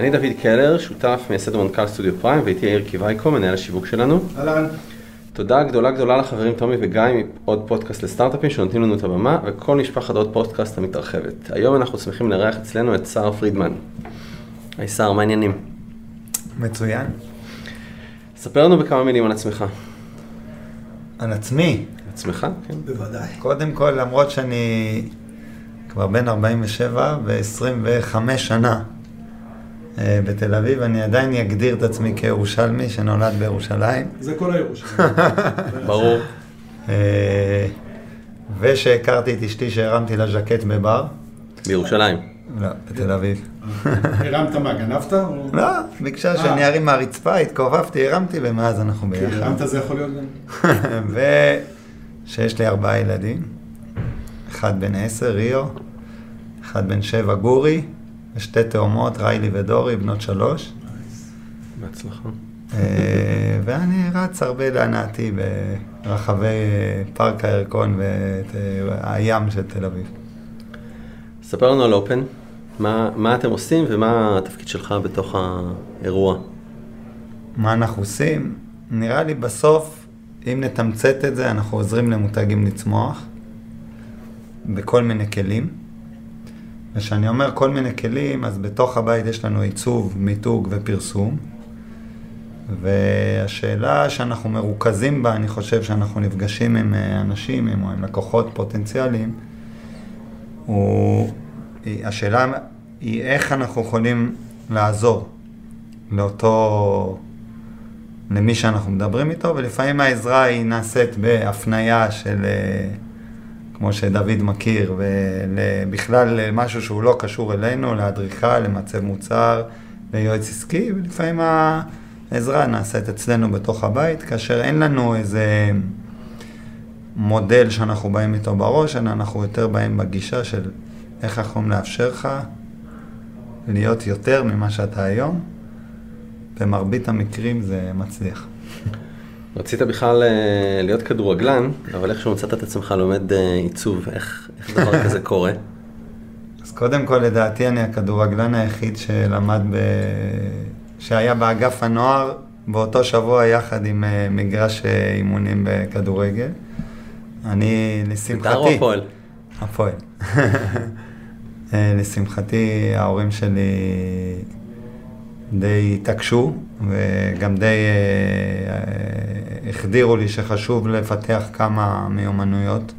אני דוד קלר, שותף מייסד ומנכ"ל סטודיו פריים, ואיתי יאיר קיווייקו, מנהל השיווק שלנו. אהלן. תודה גדולה גדולה לחברים תומי וגיא מעוד פודקאסט לסטארט-אפים שנותנים לנו את הבמה, וכל משפחת עוד פודקאסט המתרחבת. היום אנחנו שמחים לארח אצלנו את שר פרידמן. היי שר, מה העניינים? מצוין. ספר לנו בכמה מילים על עצמך. על עצמי. עצמך? כן. בוודאי. קודם כל, למרות שאני כבר בן 47 ו-25 שנה בתל אביב, אני עדיין אגדיר את עצמי כירושלמי שנולד בירושלים. זה כל הירושלים. ברור. אה, ושהכרתי את אשתי שהרמתי לה ז'קט בבר. בירושלים. לא, בתל אביב. הרמת מה, גנבת? לא, ביקשה שאני ארים מהרצפה, התכופפתי, הרמתי, ומאז אנחנו כי ביחד. הרמת זה יכול להיות גם... ושיש לי ארבעה ילדים, אחד בן עשר, ריו, אחד בן שבע, גורי, ושתי תאומות, ריילי ודורי, בנות שלוש. בהצלחה. אה, ואני רץ הרבה להנאתי ברחבי אה, פארק הירקון והים של תל אביב. ספר לנו על אופן, מה, מה אתם עושים ומה התפקיד שלך בתוך האירוע. מה אנחנו עושים? נראה לי בסוף, אם נתמצת את זה, אנחנו עוזרים למותגים לצמוח בכל מיני כלים. וכשאני אומר כל מיני כלים, אז בתוך הבית יש לנו עיצוב, מיתוג ופרסום. והשאלה שאנחנו מרוכזים בה, אני חושב שאנחנו נפגשים עם אה, אנשים, עם, עם לקוחות פוטנציאליים, הוא, השאלה היא איך אנחנו יכולים לעזור לאותו, למי שאנחנו מדברים איתו, ולפעמים העזרה היא נעשית בהפניה של, אה, כמו שדוד מכיר, ובכלל משהו שהוא לא קשור אלינו, לאדריכל, למעצב מוצר, ליועץ עסקי, ולפעמים העזרה נעשית אצלנו בתוך הבית, כאשר אין לנו איזה מודל שאנחנו באים איתו בראש, אלא אנחנו יותר באים בגישה של איך אנחנו יכולים לאפשר לך להיות יותר ממה שאתה היום. במרבית המקרים זה מצליח. רצית בכלל אה, להיות כדורגלן, אבל איכשהו מצאת את עצמך לומד אה, עיצוב, איך, איך דבר כזה קורה? אז קודם כל, לדעתי, אני הכדורגלן היחיד שלמד ב... שהיה באגף הנוער באותו שבוע יחד עם אה, מגרש אימונים בכדורגל. אני, לשמחתי... בית"ר או הפועל? הפועל. לשמחתי, ההורים שלי די התעקשו, וגם די אה, אה, החדירו לי שחשוב לפתח כמה מיומנויות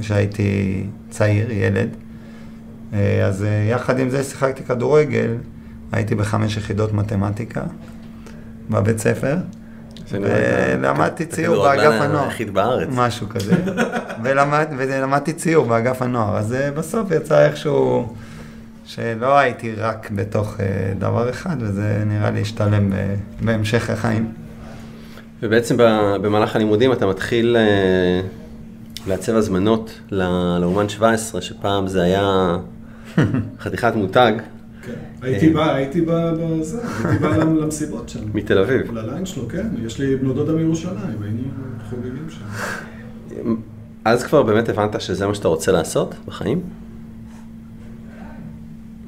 כשהייתי צעיר, ילד. אה, אז יחד עם זה שיחקתי כדורגל, הייתי בחמש יחידות מתמטיקה בבית ספר. ולמדתי ציור באגף הנוער. היחיד בארץ. משהו כזה. ולמד, ולמדתי ציור באגף הנוער, אז בסוף יצא איכשהו שלא הייתי רק בתוך אה, דבר אחד, וזה נראה לי השתלם ב- בהמשך החיים. ובעצם במהלך הלימודים אתה מתחיל אה, לעצב הזמנות לאומן 17, שפעם זה היה חתיכת מותג כן. הייתי בא, הייתי בא בזה, הייתי בא למ- למסיבות שם. מתל אביב. לליין שלו, כן. יש לי בנות דודה מירושלים, היינו חוגגים שם. אז כבר באמת הבנת שזה מה שאתה רוצה לעשות בחיים?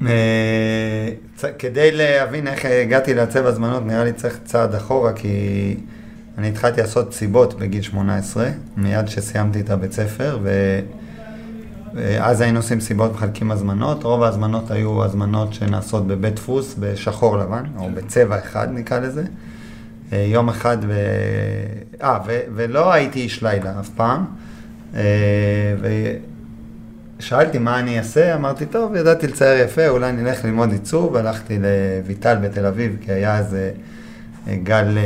אה, כדי להבין איך הגעתי לעצב הזמנות, נראה לי צריך צעד אחורה, כי אני התחלתי לעשות סיבות בגיל 18, מיד שסיימתי את הבית ספר, ו... ואז היינו עושים סיבות מחלקים הזמנות, רוב ההזמנות היו הזמנות שנעשות בבית דפוס בשחור לבן, או בצבע אחד נקרא לזה. אה, יום אחד, ו... אה, ו... ולא הייתי איש לילה אף פעם. אה, ו... שאלתי מה אני אעשה, אמרתי, טוב, ידעתי לצייר יפה, אולי נלך ללמוד עיצוב, הלכתי לויטל בתל אביב, כי היה איזה אה, גל אה,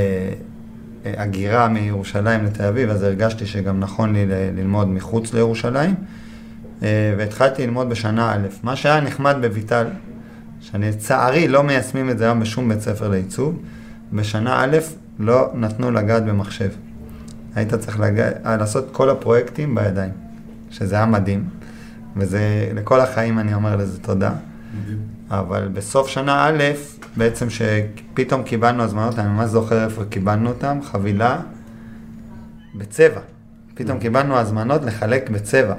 אה, הגירה מירושלים לתל אביב, אז הרגשתי שגם נכון לי ללמוד מחוץ לירושלים, והתחלתי ללמוד בשנה א'. מה שהיה נחמד בויטל, שאני לצערי לא מיישמים את זה היום בשום בית ספר לעיצוב, בשנה א' לא נתנו לגעת במחשב. היית צריך לגע... לעשות כל הפרויקטים בידיים, שזה היה מדהים, וזה, לכל החיים אני אומר לזה תודה. אבל בסוף שנה א', בעצם שפתאום קיבלנו הזמנות, אני ממש זוכר איפה קיבלנו אותם, חבילה בצבע. פתאום קיבלנו הזמנות לחלק בצבע.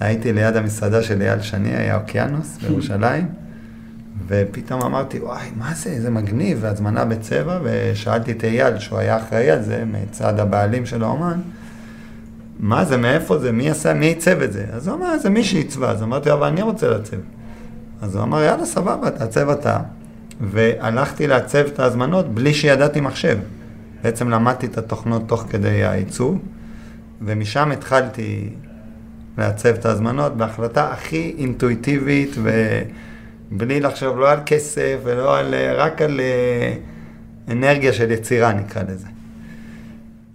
הייתי ליד המסעדה של אייל שני, היה אוקיינוס בירושלים, ופתאום אמרתי, וואי, מה זה, איזה מגניב, והזמנה בצבע, ושאלתי את אייל, שהוא היה אחראי על זה, מצד הבעלים של האומן, מה זה, מאיפה זה, מי עשה, מי עיצב את זה? אז הוא אמר, זה מי שעיצבה, אז אמרתי, אבל אני רוצה לעצב. אז הוא אמר, יאללה, סבבה, תעצב אתה. והלכתי לעצב את ההזמנות בלי שידעתי מחשב. בעצם למדתי את התוכנות תוך כדי העיצוב, ומשם התחלתי לעצב את ההזמנות בהחלטה הכי אינטואיטיבית ובלי לחשוב לא על כסף ולא על, רק על אה, אנרגיה של יצירה נקרא לזה.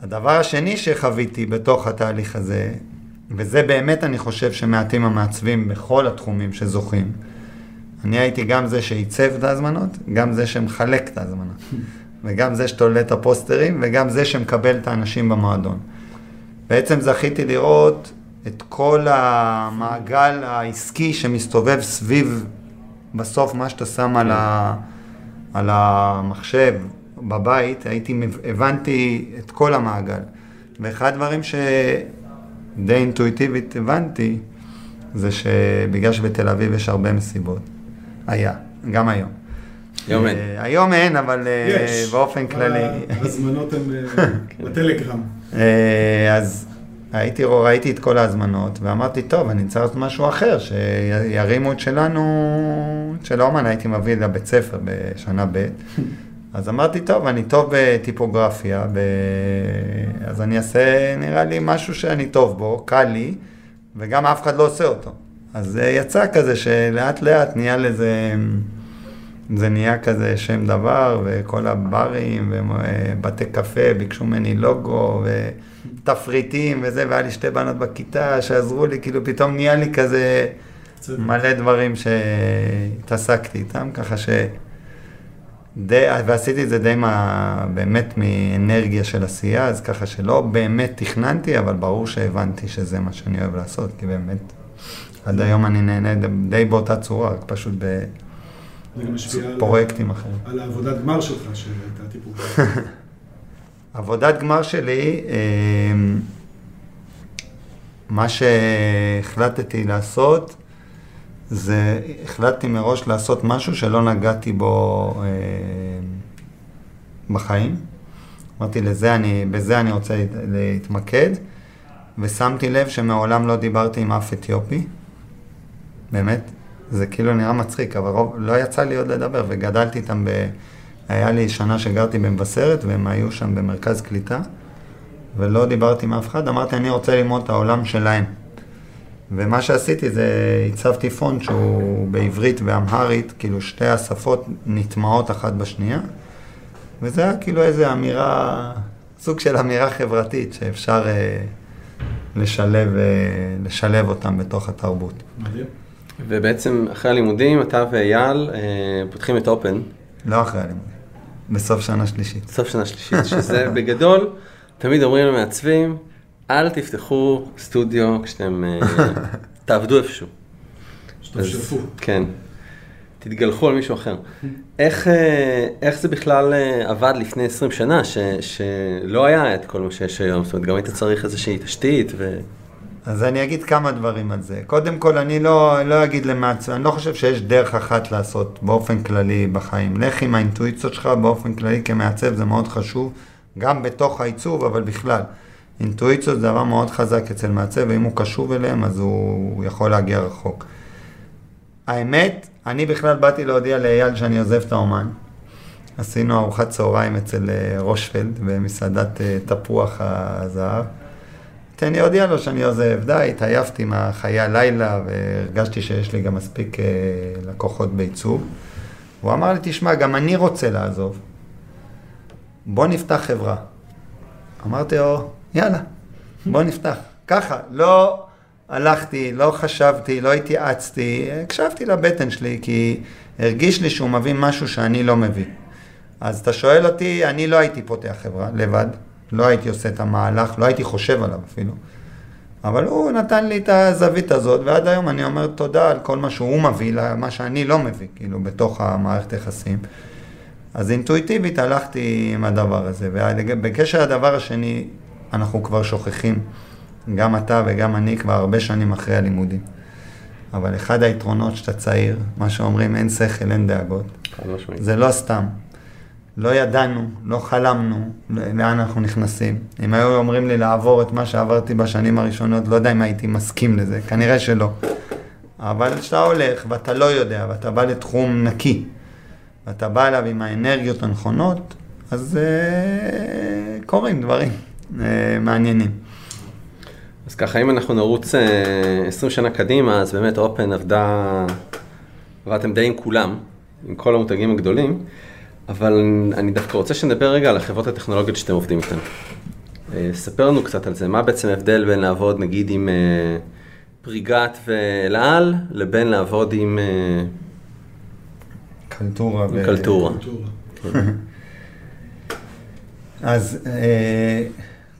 הדבר השני שחוויתי בתוך התהליך הזה, וזה באמת אני חושב שמעטים המעצבים בכל התחומים שזוכים, אני הייתי גם זה שעיצב את ההזמנות, גם זה שמחלק את ההזמנות, וגם זה שתולה את הפוסטרים, וגם זה שמקבל את האנשים במועדון. בעצם זכיתי לראות את כל המעגל העסקי שמסתובב סביב בסוף מה שאתה שם על, ה, על המחשב בבית, הייתי, הבנתי את כל המעגל. ואחד הדברים שדי אינטואיטיבית הבנתי, זה שבגלל שבתל אביב יש הרבה מסיבות, היה, גם היום. היום אין. אה, היום אין, אבל אה, יש. באופן כללי. ההזמנות הן אה, בטלגרם. אה, אז הייתי, ראיתי את כל ההזמנות, ואמרתי, טוב, אני צריך לעשות משהו אחר, שירימו את שלנו, את של האומן, הייתי מביא לבית ספר בשנה ב'. אז אמרתי, טוב, אני טוב בטיפוגרפיה, ב... אז אני אעשה, נראה לי, משהו שאני טוב בו, קל לי, וגם אף אחד לא עושה אותו. אז זה יצא כזה שלאט לאט נהיה לזה, זה נהיה כזה שם דבר, וכל הברים ובתי קפה ביקשו ממני לוגו ותפריטים וזה, והיה לי שתי בנות בכיתה שעזרו לי, כאילו פתאום נהיה לי כזה. מלא דברים שהתעסקתי איתם, ככה ש... די, ועשיתי את זה די מה, באמת מאנרגיה של עשייה, אז ככה שלא באמת תכננתי, אבל ברור שהבנתי שזה מה שאני אוהב לעשות, כי באמת, עד היום אני נהנה די- באותה צורה, רק פשוט בפרויקטים אחרים. על העבודת גמר שלך, שהייתה טיפול. עבודת גמר שלי, אמ, מה שהחלטתי לעשות, זה החלטתי מראש לעשות משהו שלא נגעתי בו אמ, בחיים. אמרתי, לזה אני, בזה אני רוצה להת- להתמקד, ושמתי לב שמעולם לא דיברתי עם אף אתיופי. באמת, זה כאילו נראה מצחיק, אבל רוב, לא יצא לי עוד לדבר, וגדלתי איתם ב... היה לי שנה שגרתי במבשרת, והם היו שם במרכז קליטה, ולא דיברתי עם אף אחד, אמרתי, אני רוצה ללמוד את העולם שלהם. ומה שעשיתי זה, הצבתי פונט שהוא בעברית ואמהרית, כאילו שתי השפות נטמעות אחת בשנייה, וזה היה כאילו איזו אמירה, סוג של אמירה חברתית שאפשר אה, לשלב, אה, לשלב אותם בתוך התרבות. מדהים. ובעצם אחרי הלימודים, אתה ואייל אה, פותחים את אופן, לא אחרי הלימודים, בסוף שנה שלישית. סוף שנה שלישית, שזה בגדול, תמיד אומרים למעצבים, אל תפתחו סטודיו כשאתם אה, תעבדו איפשהו. שתפשפו. כן. תתגלחו על מישהו אחר. איך, אה, איך זה בכלל אה, עבד לפני 20 שנה, ש, שלא היה את כל מה שיש היום? זאת אומרת, גם היית צריך איזושהי תשתית ו... אז אני אגיד כמה דברים על זה. קודם כל, אני לא, לא אגיד למעצב, אני לא חושב שיש דרך אחת לעשות באופן כללי בחיים. לך עם האינטואיציות שלך באופן כללי כמעצב, זה מאוד חשוב, גם בתוך העיצוב, אבל בכלל. אינטואיציות זה דבר מאוד חזק אצל מעצב, ואם הוא קשוב אליהם, אז הוא, יכול להגיע רחוק. האמת, אני בכלל באתי להודיע לאייל שאני עוזב את האומן. עשינו ארוחת צהריים אצל אה, רושפלד במסעדת אה, תפוח הזהב. תן לי להודיע לו שאני עוזב. די, התעייפתי מהחיי הלילה והרגשתי שיש לי גם מספיק אה, לקוחות בעיצוב. הוא אמר לי, תשמע, גם אני רוצה לעזוב. בוא נפתח חברה. אמרתי לו, יאללה, בוא נפתח. ככה, לא הלכתי, לא חשבתי, לא התייעצתי, הקשבתי לבטן שלי, כי הרגיש לי שהוא מביא משהו שאני לא מביא. אז אתה שואל אותי, אני לא הייתי פותח חברה לבד, לא הייתי עושה את המהלך, לא הייתי חושב עליו אפילו. אבל הוא נתן לי את הזווית הזאת, ועד היום אני אומר תודה על כל מה שהוא מביא, למה שאני לא מביא, כאילו, בתוך המערכת יחסים. אז אינטואיטיבית הלכתי עם הדבר הזה. ובקשר לדבר השני, אנחנו כבר שוכחים, גם אתה וגם אני כבר הרבה שנים אחרי הלימודים. אבל אחד היתרונות שאתה צעיר, מה שאומרים אין שכל, אין דאגות. זה לא סתם. לא ידענו, לא חלמנו לאן אנחנו נכנסים. אם היו אומרים לי לעבור את מה שעברתי בשנים הראשונות, לא יודע אם הייתי מסכים לזה, כנראה שלא. אבל כשאתה הולך ואתה לא יודע, ואתה בא לתחום נקי, ואתה בא אליו עם האנרגיות הנכונות, אז אה, קורים דברים מעניינים. אז ככה, אם אנחנו נרוץ אה, 20 שנה קדימה, אז באמת אופן עבדה, עבדתם די עם כולם, עם כל המותגים הגדולים, אבל אני דווקא רוצה שנדבר רגע על החברות הטכנולוגיות שאתם עובדים איתן. אה, ספר לנו קצת על זה, מה בעצם ההבדל בין לעבוד נגיד עם אה, פריגת ואל על, לבין לעבוד עם... אה, קלטורה. עם קלטורה. קולטורה. אז אה,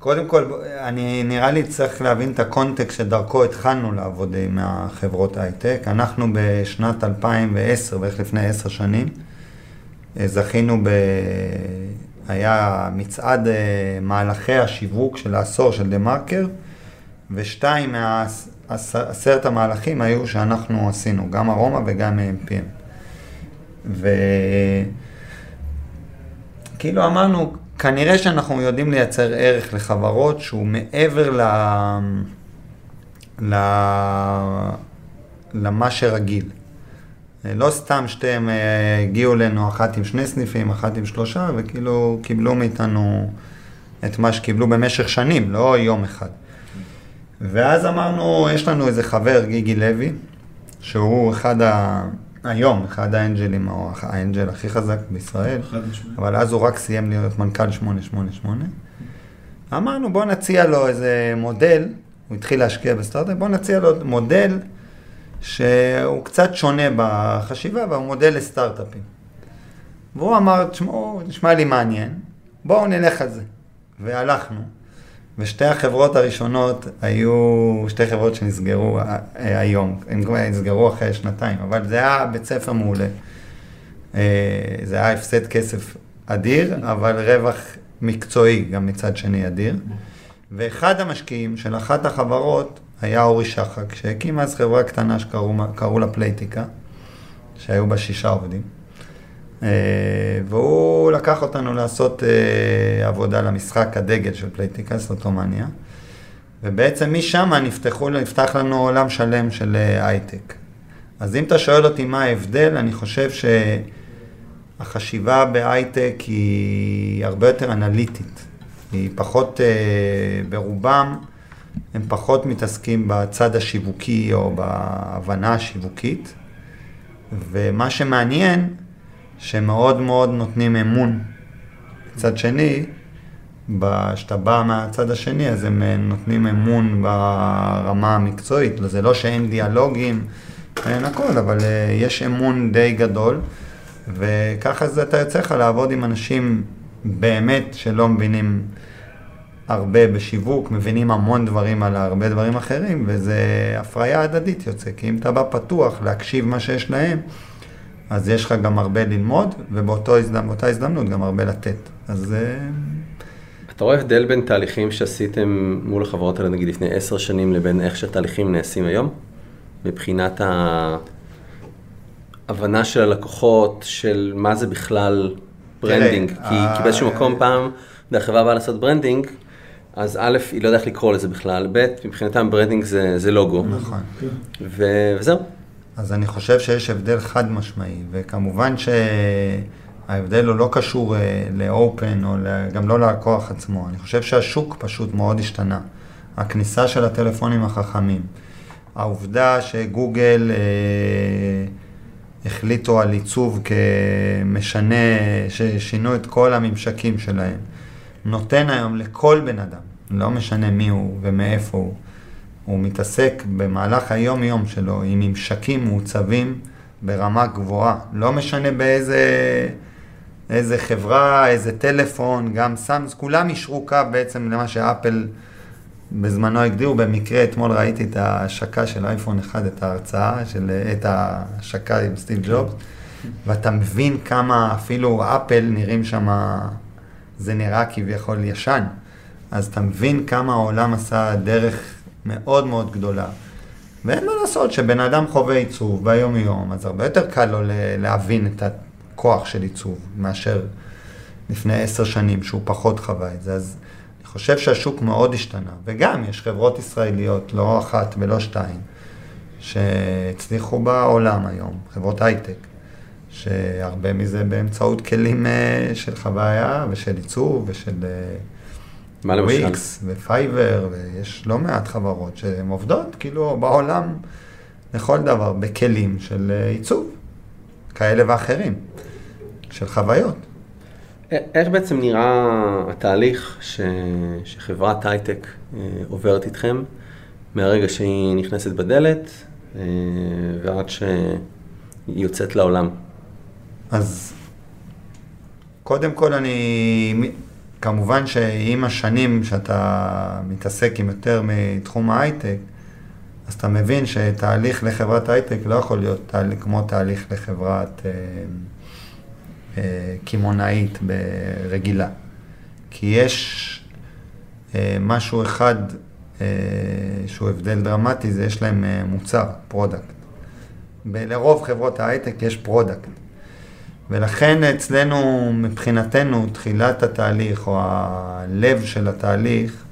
קודם כל, אני נראה לי צריך להבין את הקונטקסט שדרכו התחלנו לעבוד עם החברות הייטק. אנחנו בשנת 2010, בערך לפני עשר שנים, אה, זכינו ב... היה מצעד אה, מהלכי השיווק של העשור של דה מרקר, ושתיים מעשרת המהלכים היו שאנחנו עשינו, גם ארומה וגם MPM. וכאילו אמרנו, כנראה שאנחנו יודעים לייצר ערך לחברות שהוא מעבר ל... ל... למה שרגיל. לא סתם שתיהם אה, הגיעו אלינו, אחת עם שני סניפים, אחת עם שלושה, וכאילו קיבלו מאיתנו את מה שקיבלו במשך שנים, לא יום אחד. ואז אמרנו, יש לנו איזה חבר, גיגי לוי, שהוא אחד ה... היום, אחד האנג'לים, או האנג'ל הכי חזק בישראל. אבל אז הוא רק סיים להיות מנכ"ל 888. אמרנו, בוא נציע לו איזה מודל, הוא התחיל להשקיע בסטארט-אפ, בוא נציע לו מודל שהוא קצת שונה בחשיבה, והוא מודל לסטארט-אפים. והוא אמר, תשמעו, נשמע לי מעניין, בואו נלך על זה. והלכנו. ושתי החברות הראשונות היו שתי חברות שנסגרו אה, אה, היום, הם כבר נסגרו אחרי שנתיים, אבל זה היה בית ספר מעולה. אה, זה היה הפסד כסף אדיר, אבל רווח מקצועי גם מצד שני אדיר. ואחד המשקיעים של אחת החברות היה אורי שחק, שהקים אז חברה קטנה שקראו לה פלייטיקה, שהיו בה שישה עובדים. אה, והוא לקח אותנו לעשות אה, עבודה למשחק הדגל של פלייטיקה, סלוטומניה. ובעצם משם נפתחו, נפתח לנו עולם שלם של אה, הייטק. אז אם אתה שואל אותי מה ההבדל, אני חושב שהחשיבה בהייטק היא הרבה יותר אנליטית. היא פחות, ברובם, הם פחות מתעסקים בצד השיווקי או בהבנה השיווקית. ומה שמעניין, שמאוד מאוד נותנים אמון. מצד שני, כשאתה בא מהצד השני, אז הם אה, נותנים אמון ברמה המקצועית. זה לא שאין דיאלוגים, אין הכל, אבל אה, יש אמון די גדול, וככה זה אתה יוצא לך לעבוד עם אנשים באמת שלא מבינים הרבה בשיווק, מבינים המון דברים על הרבה דברים אחרים, וזה הפריה הדדית יוצא, כי אם אתה בא פתוח להקשיב מה שיש להם, אז יש לך גם הרבה ללמוד, ובאותה הזדמנות, הזדמנות גם הרבה לתת. אז... אה, אתה רואה הבדל בין תהליכים שעשיתם מול החברות האלה, נגיד לפני עשר שנים, לבין איך שהתהליכים נעשים היום? מבחינת ההבנה של הלקוחות, של מה זה בכלל branding. תראה, כי, אה, כי באיזשהו מקום פעם, החברה באה לעשות branding, אז א', היא לא יודעת לקרוא לזה בכלל, ב', מבחינתם branding זה, זה לוגו. נכון. וזהו. אז אני חושב שיש הבדל חד משמעי, וכמובן שההבדל הוא לא קשור אה, לאופן או גם לא ללקוח עצמו. אני חושב שהשוק פשוט מאוד השתנה. הכניסה של הטלפונים החכמים, העובדה שגוגל אה, החליטו על עיצוב כמשנה, ששינו את כל הממשקים שלהם, נותן היום לכל בן אדם, לא משנה מי הוא ומאיפה הוא, הוא מתעסק במהלך היום-יום שלו עם ממשקים מעוצבים ברמה גבוהה. לא משנה באיזה איזה חברה, איזה טלפון, גם סאמס, כולם אישרו קו בעצם למה שאפל בזמנו הגדירו. במקרה אתמול ראיתי את ההשקה של אייפון 1, את ההרצאה, של, את ההשקה עם סטיב ג'ובס, ואתה מבין כמה אפילו אפל נראים שם, זה נראה כביכול ישן. אז אתה מבין כמה העולם עשה דרך מאוד מאוד גדולה. ואין מה לעשות, שבן אדם חווה עיצוב ביום-יום, אז הרבה יותר קל לו להבין את הכוח של עיצוב מאשר לפני עשר שנים, שהוא פחות חווה את זה. אז אני חושב שהשוק מאוד השתנה. וגם, יש חברות ישראליות, לא אחת ולא שתיים, שהצליחו בעולם היום, חברות הייטק, שהרבה מזה באמצעות כלים אה, של חוויה ושל עיצוב ושל... מה למשל? וויקס ופייבר, ויש לא מעט חברות שהן עובדות כאילו בעולם לכל דבר, בכלים של אה, עיצוב, כאלה ואחרים, של חוויות. איך בעצם נראה התהליך ש... שחברת הייטק אה, עוברת איתכם מהרגע שהיא נכנסת בדלת אה, ועד שהיא יוצאת לעולם? אז קודם כל אני, כמובן שעם השנים שאתה מתעסק עם יותר מתחום ההייטק, אז אתה מבין שתהליך לחברת הייטק לא יכול להיות תהליך, כמו תהליך לחברת אה, אה, קמעונאית רגילה. כי יש אה, משהו אחד אה, שהוא הבדל דרמטי, זה יש להם אה, מוצר, product. לרוב חברות ההייטק יש product. ולכן אצלנו, מבחינתנו, תחילת התהליך, או הלב של התהליך,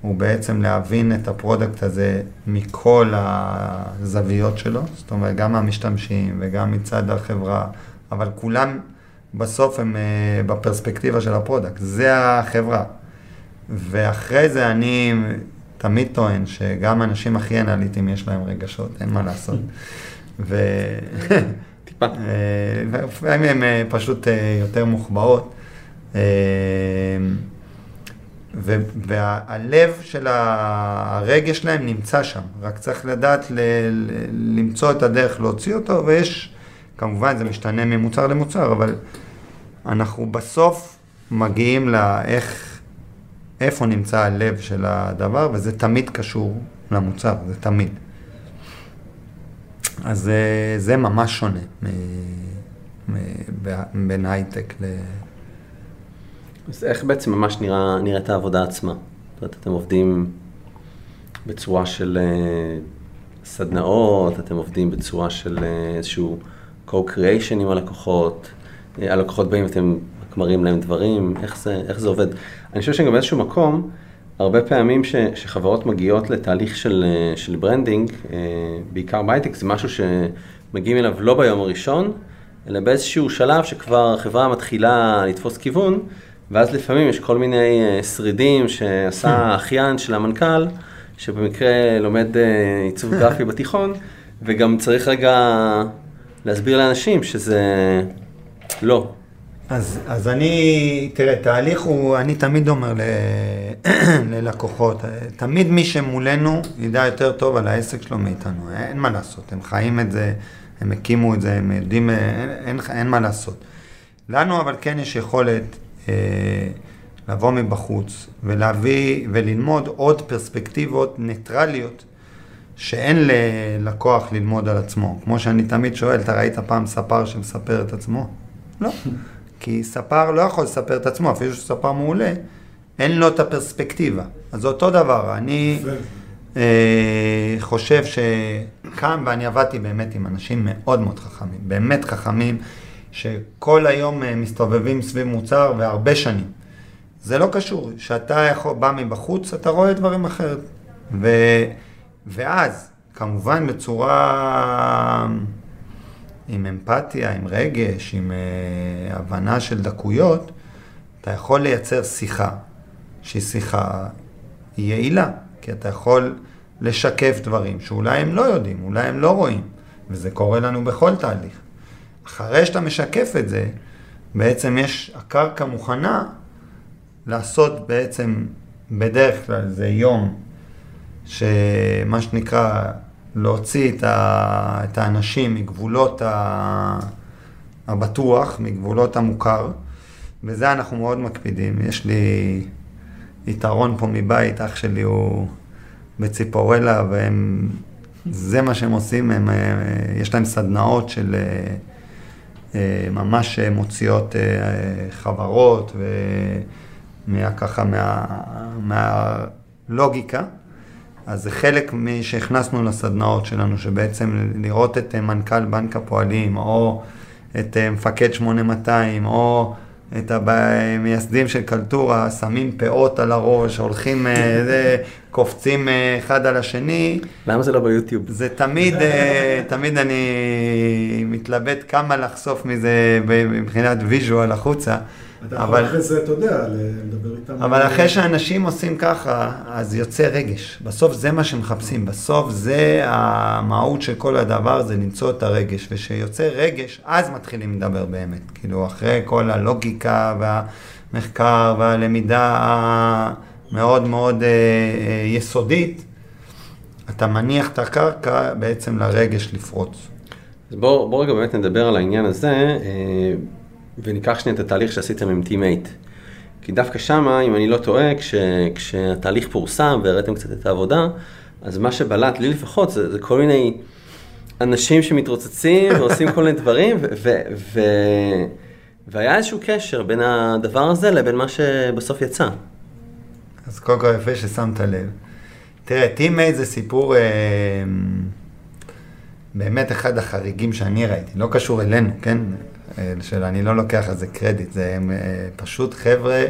הוא בעצם להבין את ה product הזה מכל הזוויות שלו, זאת אומרת, גם מהמשתמשים וגם מצד החברה, אבל כולם בסוף הם אה, בפרספקטיבה של ה product, זה החברה. ואחרי זה אני תמיד טוען שגם האנשים הכי אנליטיים יש להם רגשות, אין מה לעשות. ו... טיפה. אה, לפעמים הן אה, פשוט אה, יותר מוחבאות. והלב של הרגש שלהם נמצא שם, רק צריך לדעת למצוא את הדרך להוציא אותו, ויש, כמובן זה משתנה ממוצר למוצר, אבל אנחנו בסוף מגיעים לאיך, איפה נמצא הלב של הדבר, וזה תמיד קשור למוצר, זה תמיד. אז זה, זה ממש שונה בין הייטק ל... אז איך בעצם ממש נראה, נראית העבודה עצמה? זאת אומרת, אתם עובדים בצורה של אה, סדנאות, אתם עובדים בצורה של אה, איזשהו co-creation עם הלקוחות, אה, הלקוחות באים ואתם מראים להם דברים, איך זה, איך זה עובד? אני חושב שגם באיזשהו מקום, הרבה פעמים ש, שחברות מגיעות לתהליך של, אה, של branding, אה, בעיקר בהייטק, זה משהו שמגיעים אליו לא ביום הראשון, אלא באיזשהו שלב שכבר החברה מתחילה לתפוס כיוון, ואז לפעמים יש כל מיני אה, שרידים שעשה האחיין של המנכ"ל, שבמקרה לומד עיצוב גרפי בתיכון, וגם צריך רגע להסביר לאנשים שזה לא. אז, אז אני, תראה, תהליך הוא, אני תמיד אומר ל, ללקוחות, תמיד מי שמולנו ידע יותר טוב על העסק שלו מאיתנו, אין מה לעשות, הם חיים את זה, הם הקימו את זה, הם יודעים, אין, אין, אין מה לעשות. לנו אבל כן יש יכולת אה, לבוא מבחוץ ולהביא וללמוד עוד פרספקטיבות ניטרליות שאין ללקוח ללמוד על עצמו. כמו שאני תמיד שואל, אתה ראית פעם ספר שמספר את עצמו? לא. כי ספר לא יכול לספר את עצמו, אפילו שספר מעולה, אין לו את הפרספקטיבה. אז אותו דבר, אני אה, חושב שכאן, ואני עבדתי באמת עם אנשים מאוד מאוד חכמים, באמת חכמים, שכל היום אה, מסתובבים סביב מוצר והרבה שנים. זה לא קשור, כשאתה בא מבחוץ, אתה רואה דברים אחרת. ו, ואז, כמובן בצורה... עם אמפתיה, עם רגש, עם uh, הבנה של דקויות, אתה יכול לייצר שיחה, שהיא שיחה יעילה, כי אתה יכול לשקף דברים שאולי הם לא יודעים, אולי הם לא רואים, וזה קורה לנו בכל תהליך. אחרי שאתה משקף את זה, בעצם יש, הקרקע מוכנה לעשות בעצם, בדרך כלל זה יום, שמה שנקרא להוציא את, ה, את האנשים מגבולות ה, הבטוח, מגבולות המוכר, וזה אנחנו מאוד מקפידים. יש לי יתרון פה מבית, אח שלי הוא בציפורלה, והם, זה מה שהם עושים, הם, אה, יש להם סדנאות של אה, אה, ממש מוציאות חברות, ומה ככה, מה, מהלוגיקה. אז זה חלק שהכנסנו לסדנאות שלנו, שבעצם לראות את אה, מנכ"ל בנק הפועלים, או את אה, מפקד 8200, או את המייסדים של קלטורה, שמים פאות על הראש, הולכים, אה, זה, קופצים אחד על השני. למה זה לא ביוטיוב? זה תמיד, תמיד אני מתלבט כמה לחשוף מזה מבחינת ויז'ואל החוצה. אתה יכול אחרי זה, אתה יודע, לדבר איתם. אבל אחרי שאנשים עושים ככה, אז יוצא רגש. בסוף זה מה שמחפשים, בסוף זה המהות של כל הדבר, זה למצוא את הרגש. וכשיוצא רגש, אז מתחילים לדבר באמת. כאילו, אחרי כל הלוגיקה והמחקר והלמידה המאוד מאוד אה, אה, יסודית, אתה מניח את הקרקע בעצם לרגש לפרוץ. אז בואו בוא רגע באמת נדבר על העניין הזה. אה, וניקח שנייה את התהליך שעשיתם עם Team8. כי דווקא שמה, אם אני לא טועה, כש, כשהתהליך פורסם והראיתם קצת את העבודה, אז מה שבלט, לי לפחות, זה, זה כל מיני אנשים שמתרוצצים ועושים כל מיני דברים, ו, ו, ו, והיה איזשהו קשר בין הדבר הזה לבין מה שבסוף יצא. אז קודם כל יפה ששמת לב. תראה, Team8 זה סיפור אה, באמת אחד החריגים שאני ראיתי, לא קשור אלינו, כן? אה, של אני לא לוקח על זה קרדיט, זה הם אה, פשוט חבר'ה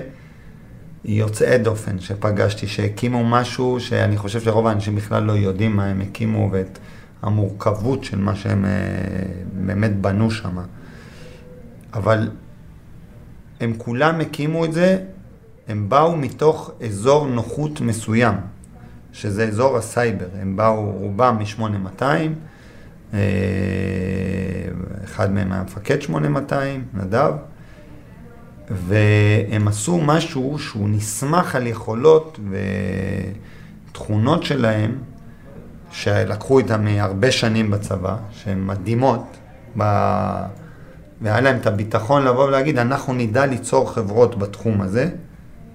יוצאי דופן שפגשתי, שהקימו משהו שאני חושב שרוב האנשים בכלל לא יודעים מה הם הקימו ואת המורכבות של מה שהם אה, באמת בנו שם. אבל הם כולם הקימו את זה, הם באו מתוך אזור נוחות מסוים, שזה אזור הסייבר. הם באו רובם מ-8200, אחד מהם היה מפקד 8200, נדב, והם עשו משהו שהוא נסמך על יכולות ותכונות שלהם, שלקחו איתם מהרבה שנים בצבא, שהן מדהימות, ב... והיה להם את הביטחון לבוא ולהגיד, אנחנו נדע ליצור חברות בתחום הזה,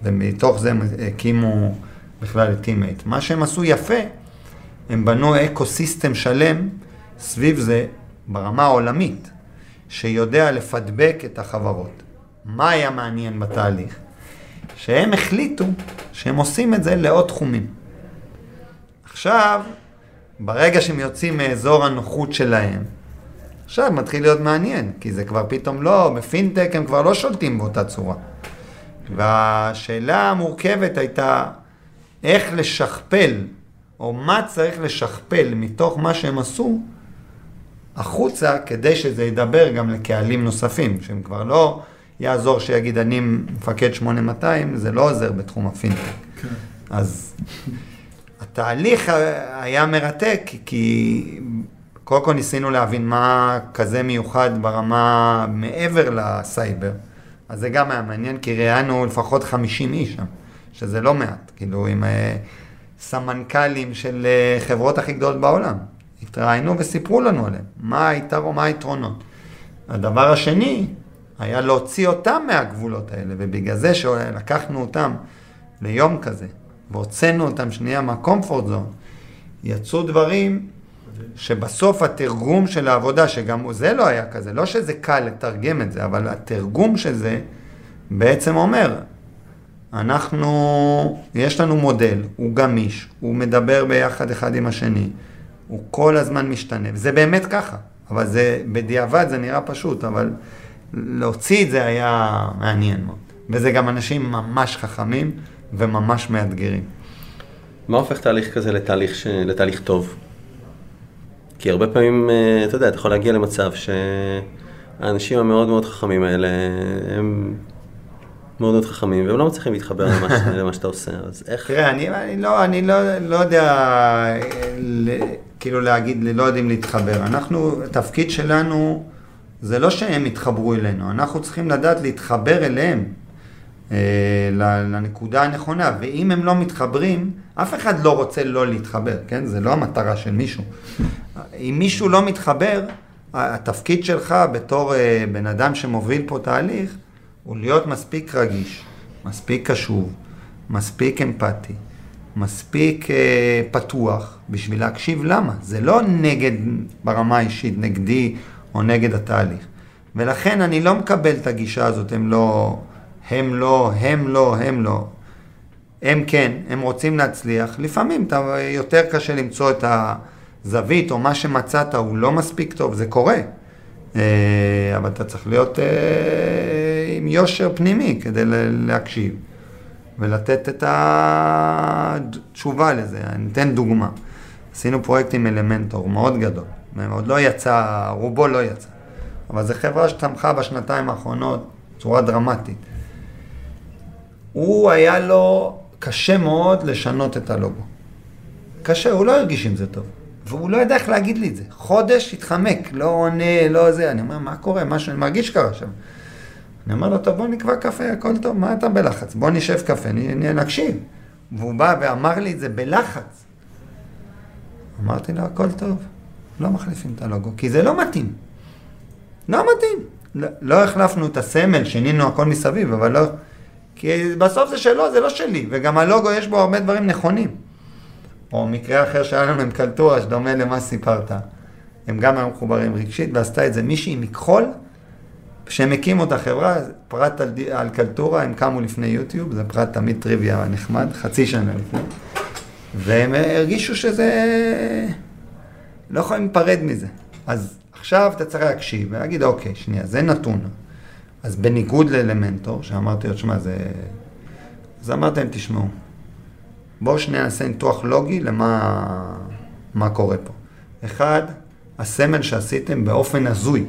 ומתוך זה הם הקימו בכלל את Team8. מה שהם עשו יפה, הם בנו ecosystem שלם סביב זה ברמה העולמית. שיודע לפדבק את החברות. מה היה מעניין בתהליך? שהם החליטו שהם עושים את זה לעוד תחומים. עכשיו, ברגע שהם יוצאים מאזור הנוחות שלהם, עכשיו מתחיל להיות מעניין, כי זה כבר פתאום לא, בפינטק הם כבר לא שולטים באותה צורה. והשאלה המורכבת הייתה איך לשכפל, או מה צריך לשכפל מתוך מה שהם עשו, החוצה כדי שזה ידבר גם לקהלים נוספים, שהם כבר לא יעזור שיגיד אני מפקד 8200, זה לא עוזר בתחום הפינטק. כן. אז התהליך היה מרתק, כי קודם כל ניסינו להבין מה כזה מיוחד ברמה מעבר לסייבר. אז זה גם היה מעניין, כי ראיינו לפחות 50 איש שם, שזה לא מעט, כאילו עם אה, סמנכ"לים של אה, חברות הכי גדולות בעולם. התראיינו וסיפרו לנו עליהם, מה היתרון, מה היתרונות. הדבר השני היה להוציא אותם מהגבולות האלה, ובגלל זה שלקחנו אותם ליום כזה, והוצאנו אותם שנייה מהקומפורט זון, יצאו דברים שבסוף התרגום של העבודה, שגם זה לא היה כזה, לא שזה קל לתרגם את זה, אבל התרגום של זה בעצם אומר, אנחנו, יש לנו מודל, הוא גמיש, הוא מדבר ביחד אחד עם השני, הוא כל הזמן משתנה, וזה באמת ככה, אבל זה, בדיעבד זה נראה פשוט, אבל להוציא את זה היה מעניין מאוד. וזה גם אנשים ממש חכמים וממש מאתגרים. מה הופך תהליך כזה לתהליך, ש... לתהליך טוב? כי הרבה פעמים, אה, אתה יודע, אתה יכול להגיע למצב שהאנשים המאוד מאוד חכמים האלה, הם מאוד מאוד חכמים, והם לא מצליחים להתחבר למה, למה שאתה עושה, אז איך... תראה, אני, אני, לא, אני לא, לא יודע, כאילו להגיד, לא יודעים להתחבר. אנחנו, התפקיד שלנו זה לא שהם יתחברו אלינו, אנחנו צריכים לדעת להתחבר אליהם, אה, לנקודה הנכונה, ואם הם לא מתחברים, אף אחד לא רוצה לא להתחבר, כן? זה לא המטרה של מישהו. אם מישהו לא מתחבר, התפקיד שלך בתור אה, בן אדם שמוביל פה תהליך, הוא להיות מספיק רגיש, מספיק קשוב, מספיק אמפתי, מספיק אה, פתוח בשביל להקשיב למה. זה לא נגד, ברמה האישית, נגדי או נגד התהליך. ולכן אני לא מקבל את הגישה הזאת, הם לא, הם לא, הם לא, הם לא. הם כן, הם רוצים להצליח. לפעמים אתה, יותר קשה למצוא את הזווית, או מה שמצאת הוא לא מספיק טוב, זה קורה. אה, אבל אתה צריך להיות אה, עם יושר פנימי כדי להקשיב. ולתת את התשובה לזה. אני אתן דוגמה. עשינו פרויקט עם אלמנטור מאוד גדול, עוד לא יצא, רובו לא יצא. אבל זו חברה שצמחה בשנתיים האחרונות בצורה דרמטית. הוא היה לו קשה מאוד לשנות את הלוגו. קשה, הוא לא הרגיש עם זה טוב. והוא לא ידע איך להגיד לי את זה. חודש התחמק, לא עונה, לא זה. אני אומר, מה קורה? משהו, אני מרגיש שקרה שם. אני אומר לו, טוב, בוא נקבע קפה, הכל טוב, מה אתה בלחץ? בוא נשב קפה, נקשיב. והוא בא ואמר לי את זה בלחץ. אמרתי לו, הכל טוב, לא מחליפים את הלוגו, כי זה לא מתאים. לא מתאים. לא, לא החלפנו את הסמל, שינינו הכל מסביב, אבל לא... כי בסוף זה שלו, זה לא שלי, וגם הלוגו יש בו הרבה דברים נכונים. או מקרה אחר שהיה לנו עם קלטורה, שדומה למה שסיפרת. הם גם היו מחוברים רגשית, ועשתה את זה מישהי מכחול, כשהם הקימו את החברה, פרט על, על קלטורה, הם קמו לפני יוטיוב, זה פרט תמיד טריוויה נחמד, חצי שנה לפני. והם הרגישו שזה... לא יכולים להיפרד מזה. אז עכשיו אתה צריך להקשיב ולהגיד, אוקיי, שנייה, זה נתון. אז בניגוד לאלמנטור, שאמרתי לו, שמע, זה... אז אמרתי להם, תשמעו, בואו שנייה נעשה ניתוח לוגי למה מה קורה פה. אחד, הסמל שעשיתם באופן הזוי,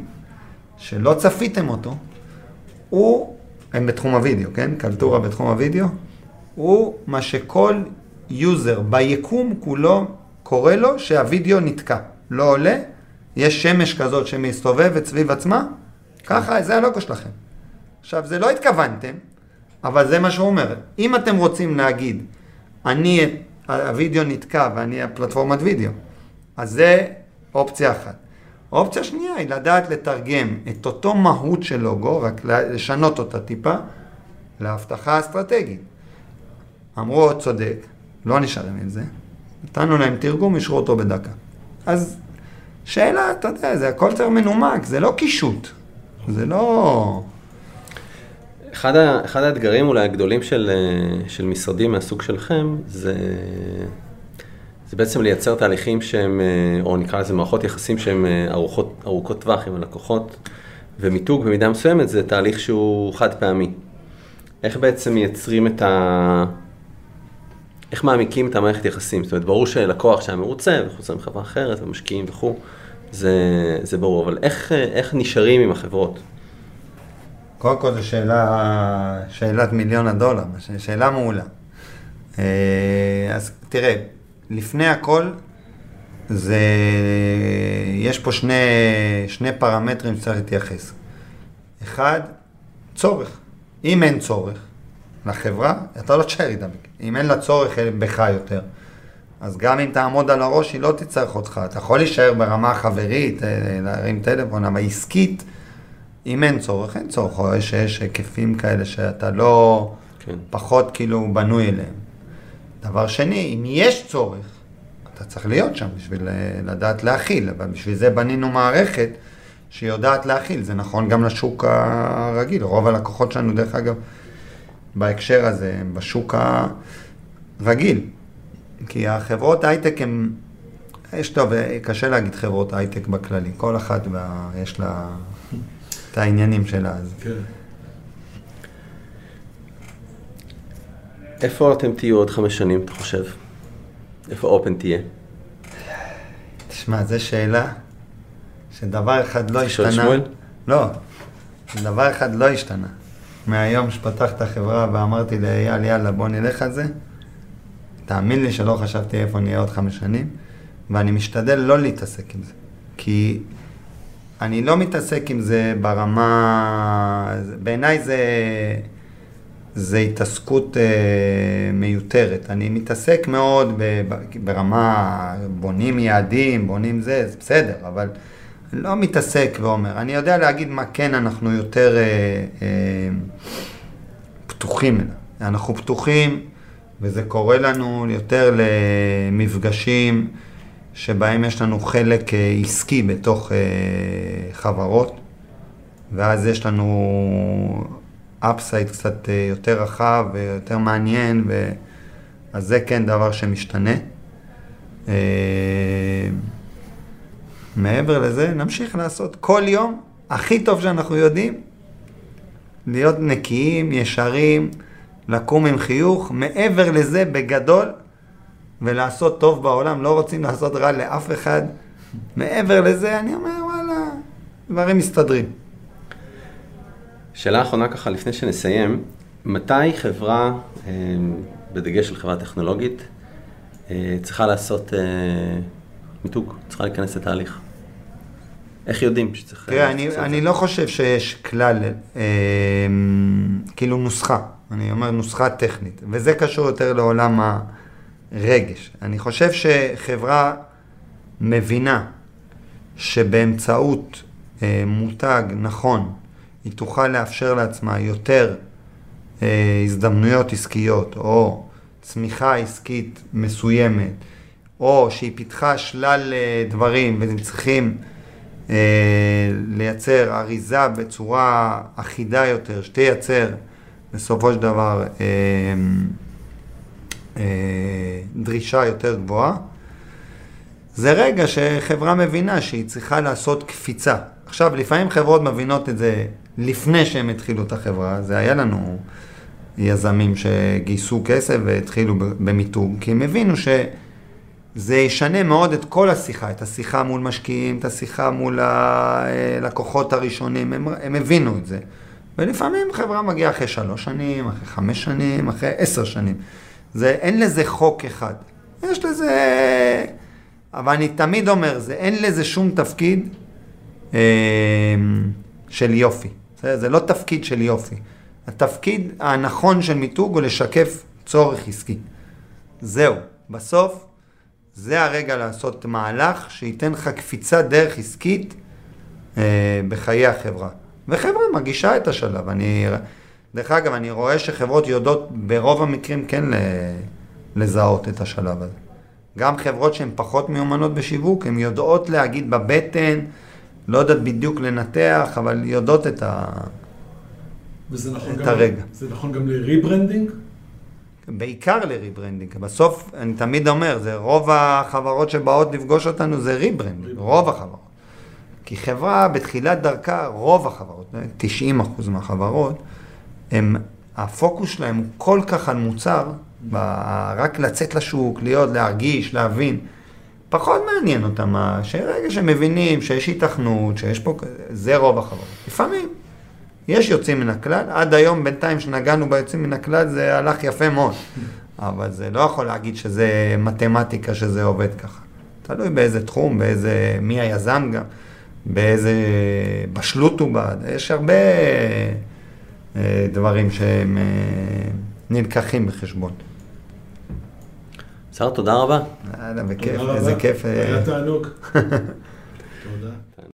שלא צפיתם אותו, הוא, הם בתחום הוידאו, כן? קלטורה בתחום הוידאו, הוא מה שכל user ביקום כולו קורא לו שהוידאו נתקע, לא עולה, יש שמש כזאת שמסתובבת סביב עצמה, ככה, זה הלוגו שלכם. עכשיו, זה לא התכוונתם, אבל זה מה שהוא אומר. אם אתם רוצים להגיד, אני, הוידאו נתקע ואני הפלטפורמת וידאו, אז זה אופציה אחת. אופציה שנייה היא לדעת לתרגם את אותו מהות של לוגו, רק לשנות אותה טיפה, להבטחה אסטרטגית. אמרו, צודק, לא נשארים עם זה, נתנו להם תרגום, אישרו אותו בדקה. אז שאלה, אתה יודע, זה הכל יותר מנומק, זה לא קישוט, זה לא... אחד, ה, אחד האתגרים אולי הגדולים של, של משרדים מהסוג שלכם, זה, זה בעצם לייצר תהליכים שהם, או נקרא לזה מערכות יחסים שהן ארוכות, ארוכות טווח עם הלקוחות, ומיתוג במידה מסוימת זה תהליך שהוא חד פעמי. איך בעצם מייצרים את ה... איך מעמיקים את המערכת יחסים? זאת אומרת, ברור שלקוח שהיה מרוצה וחוזר עם חברה אחרת ומשקיעים וכו', זה, זה ברור, אבל איך, איך נשארים עם החברות? קודם כל זו שאלה, שאלת מיליון הדולר, שאלה מעולה. אה, אז תראה, לפני הכל, זה, יש פה שני, שני פרמטרים שצריך להתייחס. אחד, צורך. אם אין צורך לחברה, אתה לא תשאר איתה. אם אין לה צורך בך יותר, אז גם אם תעמוד על הראש, היא לא תצטרך אותך. אתה יכול להישאר ברמה חברית, אה, להרים טלפון, אבל עסקית, אם אין צורך, אין צורך, או שיש היקפים כאלה שאתה לא כן. פחות כאילו בנוי אליהם. דבר שני, אם יש צורך, אתה צריך להיות שם בשביל אה, לדעת להכיל, אבל בשביל זה בנינו מערכת שיודעת להכיל. זה נכון גם לשוק הרגיל. רוב הלקוחות שלנו, דרך אגב, בהקשר הזה, הם בשוק הרגיל. כי החברות הייטק הן, יש טוב, קשה להגיד חברות הייטק בכללי, כל אחת יש לה את העניינים שלה. אז. כן. איפה אתם תהיו עוד חמש שנים, אתה חושב? איפה אופן תהיה? תשמע, זו שאלה שדבר אחד לא השתנה. שואל שמואל? לא, דבר אחד לא השתנה. מהיום שפתח את החברה ואמרתי לאייל, יאללה, בוא נלך על זה, תאמין לי שלא חשבתי איפה נהיה עוד חמש שנים, ואני משתדל לא להתעסק עם זה. כי אני לא מתעסק עם זה ברמה... בעיניי זה, זה התעסקות אה, מיותרת. אני מתעסק מאוד ב, ברמה, בונים יעדים, בונים זה, זה בסדר, אבל לא מתעסק ואומר. אני יודע להגיד מה כן אנחנו יותר אה, אה, פתוחים אליו. אנחנו פתוחים, וזה קורה לנו יותר למפגשים שבהם יש לנו חלק אה, עסקי בתוך אה, חברות, ואז יש לנו אפסייד קצת אה, יותר רחב ויותר מעניין, ו... אז זה כן דבר שמשתנה. אה, מעבר לזה, נמשיך לעשות כל יום הכי טוב שאנחנו יודעים, להיות נקיים, ישרים, לקום עם חיוך. מעבר לזה, בגדול, ולעשות טוב בעולם, לא רוצים לעשות רע לאף אחד. מעבר לזה, אני אומר, וואלה, דברים מסתדרים. שאלה אחרונה ככה, לפני שנסיים, מתי חברה, אה, בדגש על חברה טכנולוגית, אה, צריכה לעשות אה, מיתוג, צריכה להיכנס לתהליך? איך יודעים שצריך... תראה, אני, אני? לא חושב שיש כלל, אה, כאילו נוסחה, אני אומר נוסחה טכנית, וזה קשור יותר לעולם הרגש. אני חושב שחברה מבינה שבאמצעות אה, מותג נכון, היא תוכל לאפשר לעצמה יותר אה, הזדמנויות עסקיות, או צמיחה עסקית מסוימת, או שהיא פיתחה שלל אה, דברים והם צריכים אה, לייצר אריזה בצורה אחידה יותר, שתייצר בסופו של דבר אה, אה, דרישה יותר גבוהה. זה רגע שחברה מבינה שהיא צריכה לעשות קפיצה. עכשיו, לפעמים חברות מבינות את זה לפני שהם התחילו את החברה, זה היה לנו יזמים שגייסו כסף והתחילו במיתוג, כי הם הבינו שזה ישנה מאוד את כל השיחה, את השיחה מול משקיעים, את השיחה מול הלקוחות הראשונים, הם, הם הבינו את זה. ולפעמים חברה מגיעה אחרי שלוש שנים, אחרי חמש שנים, אחרי עשר שנים. זה, אין לזה חוק אחד. יש לזה... אבל אני תמיד אומר, זה, אין לזה שום תפקיד אה, של יופי. זה, זה לא תפקיד של יופי. התפקיד הנכון של מיתוג הוא לשקף צורך עסקי. זהו. בסוף, זה הרגע לעשות מהלך שייתן לך קפיצת דרך עסקית אה, בחיי החברה. וחברה מרגישה את השלב. אני, דרך אגב, אני רואה שחברות יודעות ברוב המקרים כן לזהות את השלב הזה. גם חברות שהן פחות מיומנות בשיווק, הן יודעות להגיד בבטן, לא יודעת בדיוק לנתח, אבל יודעות את ה... וזה נכון את גם, הרגע. זה נכון גם ל rebranding? בעיקר לrebranding. בסוף, אני תמיד אומר, זה רוב החברות שבאות לפגוש אותנו זה rebranding, רוב החברות. כי חברה בתחילת דרכה, רוב החברות, 90 אחוז מהחברות, הם, הפוקוס שלהם הוא כל כך על מוצר, ב, רק לצאת לשוק, להיות, להרגיש, להבין. פחות מעניין אותם, שרגע שהם מבינים שיש היתכנות, שיש פה, זה רוב החברות. לפעמים, יש יוצאים מן הכלל, עד היום בינתיים שנגענו ביוצאים מן הכלל זה הלך יפה מאוד, אבל זה לא יכול להגיד שזה מתמטיקה שזה עובד ככה. תלוי באיזה תחום, באיזה, מי היזם גם, באיזה בשלות הוא בעד, יש הרבה אה, דברים שהם אה, נלקחים בחשבון. שר, תודה רבה. יאללה, בכיף, איזה. כיף. אה, היה תענוג.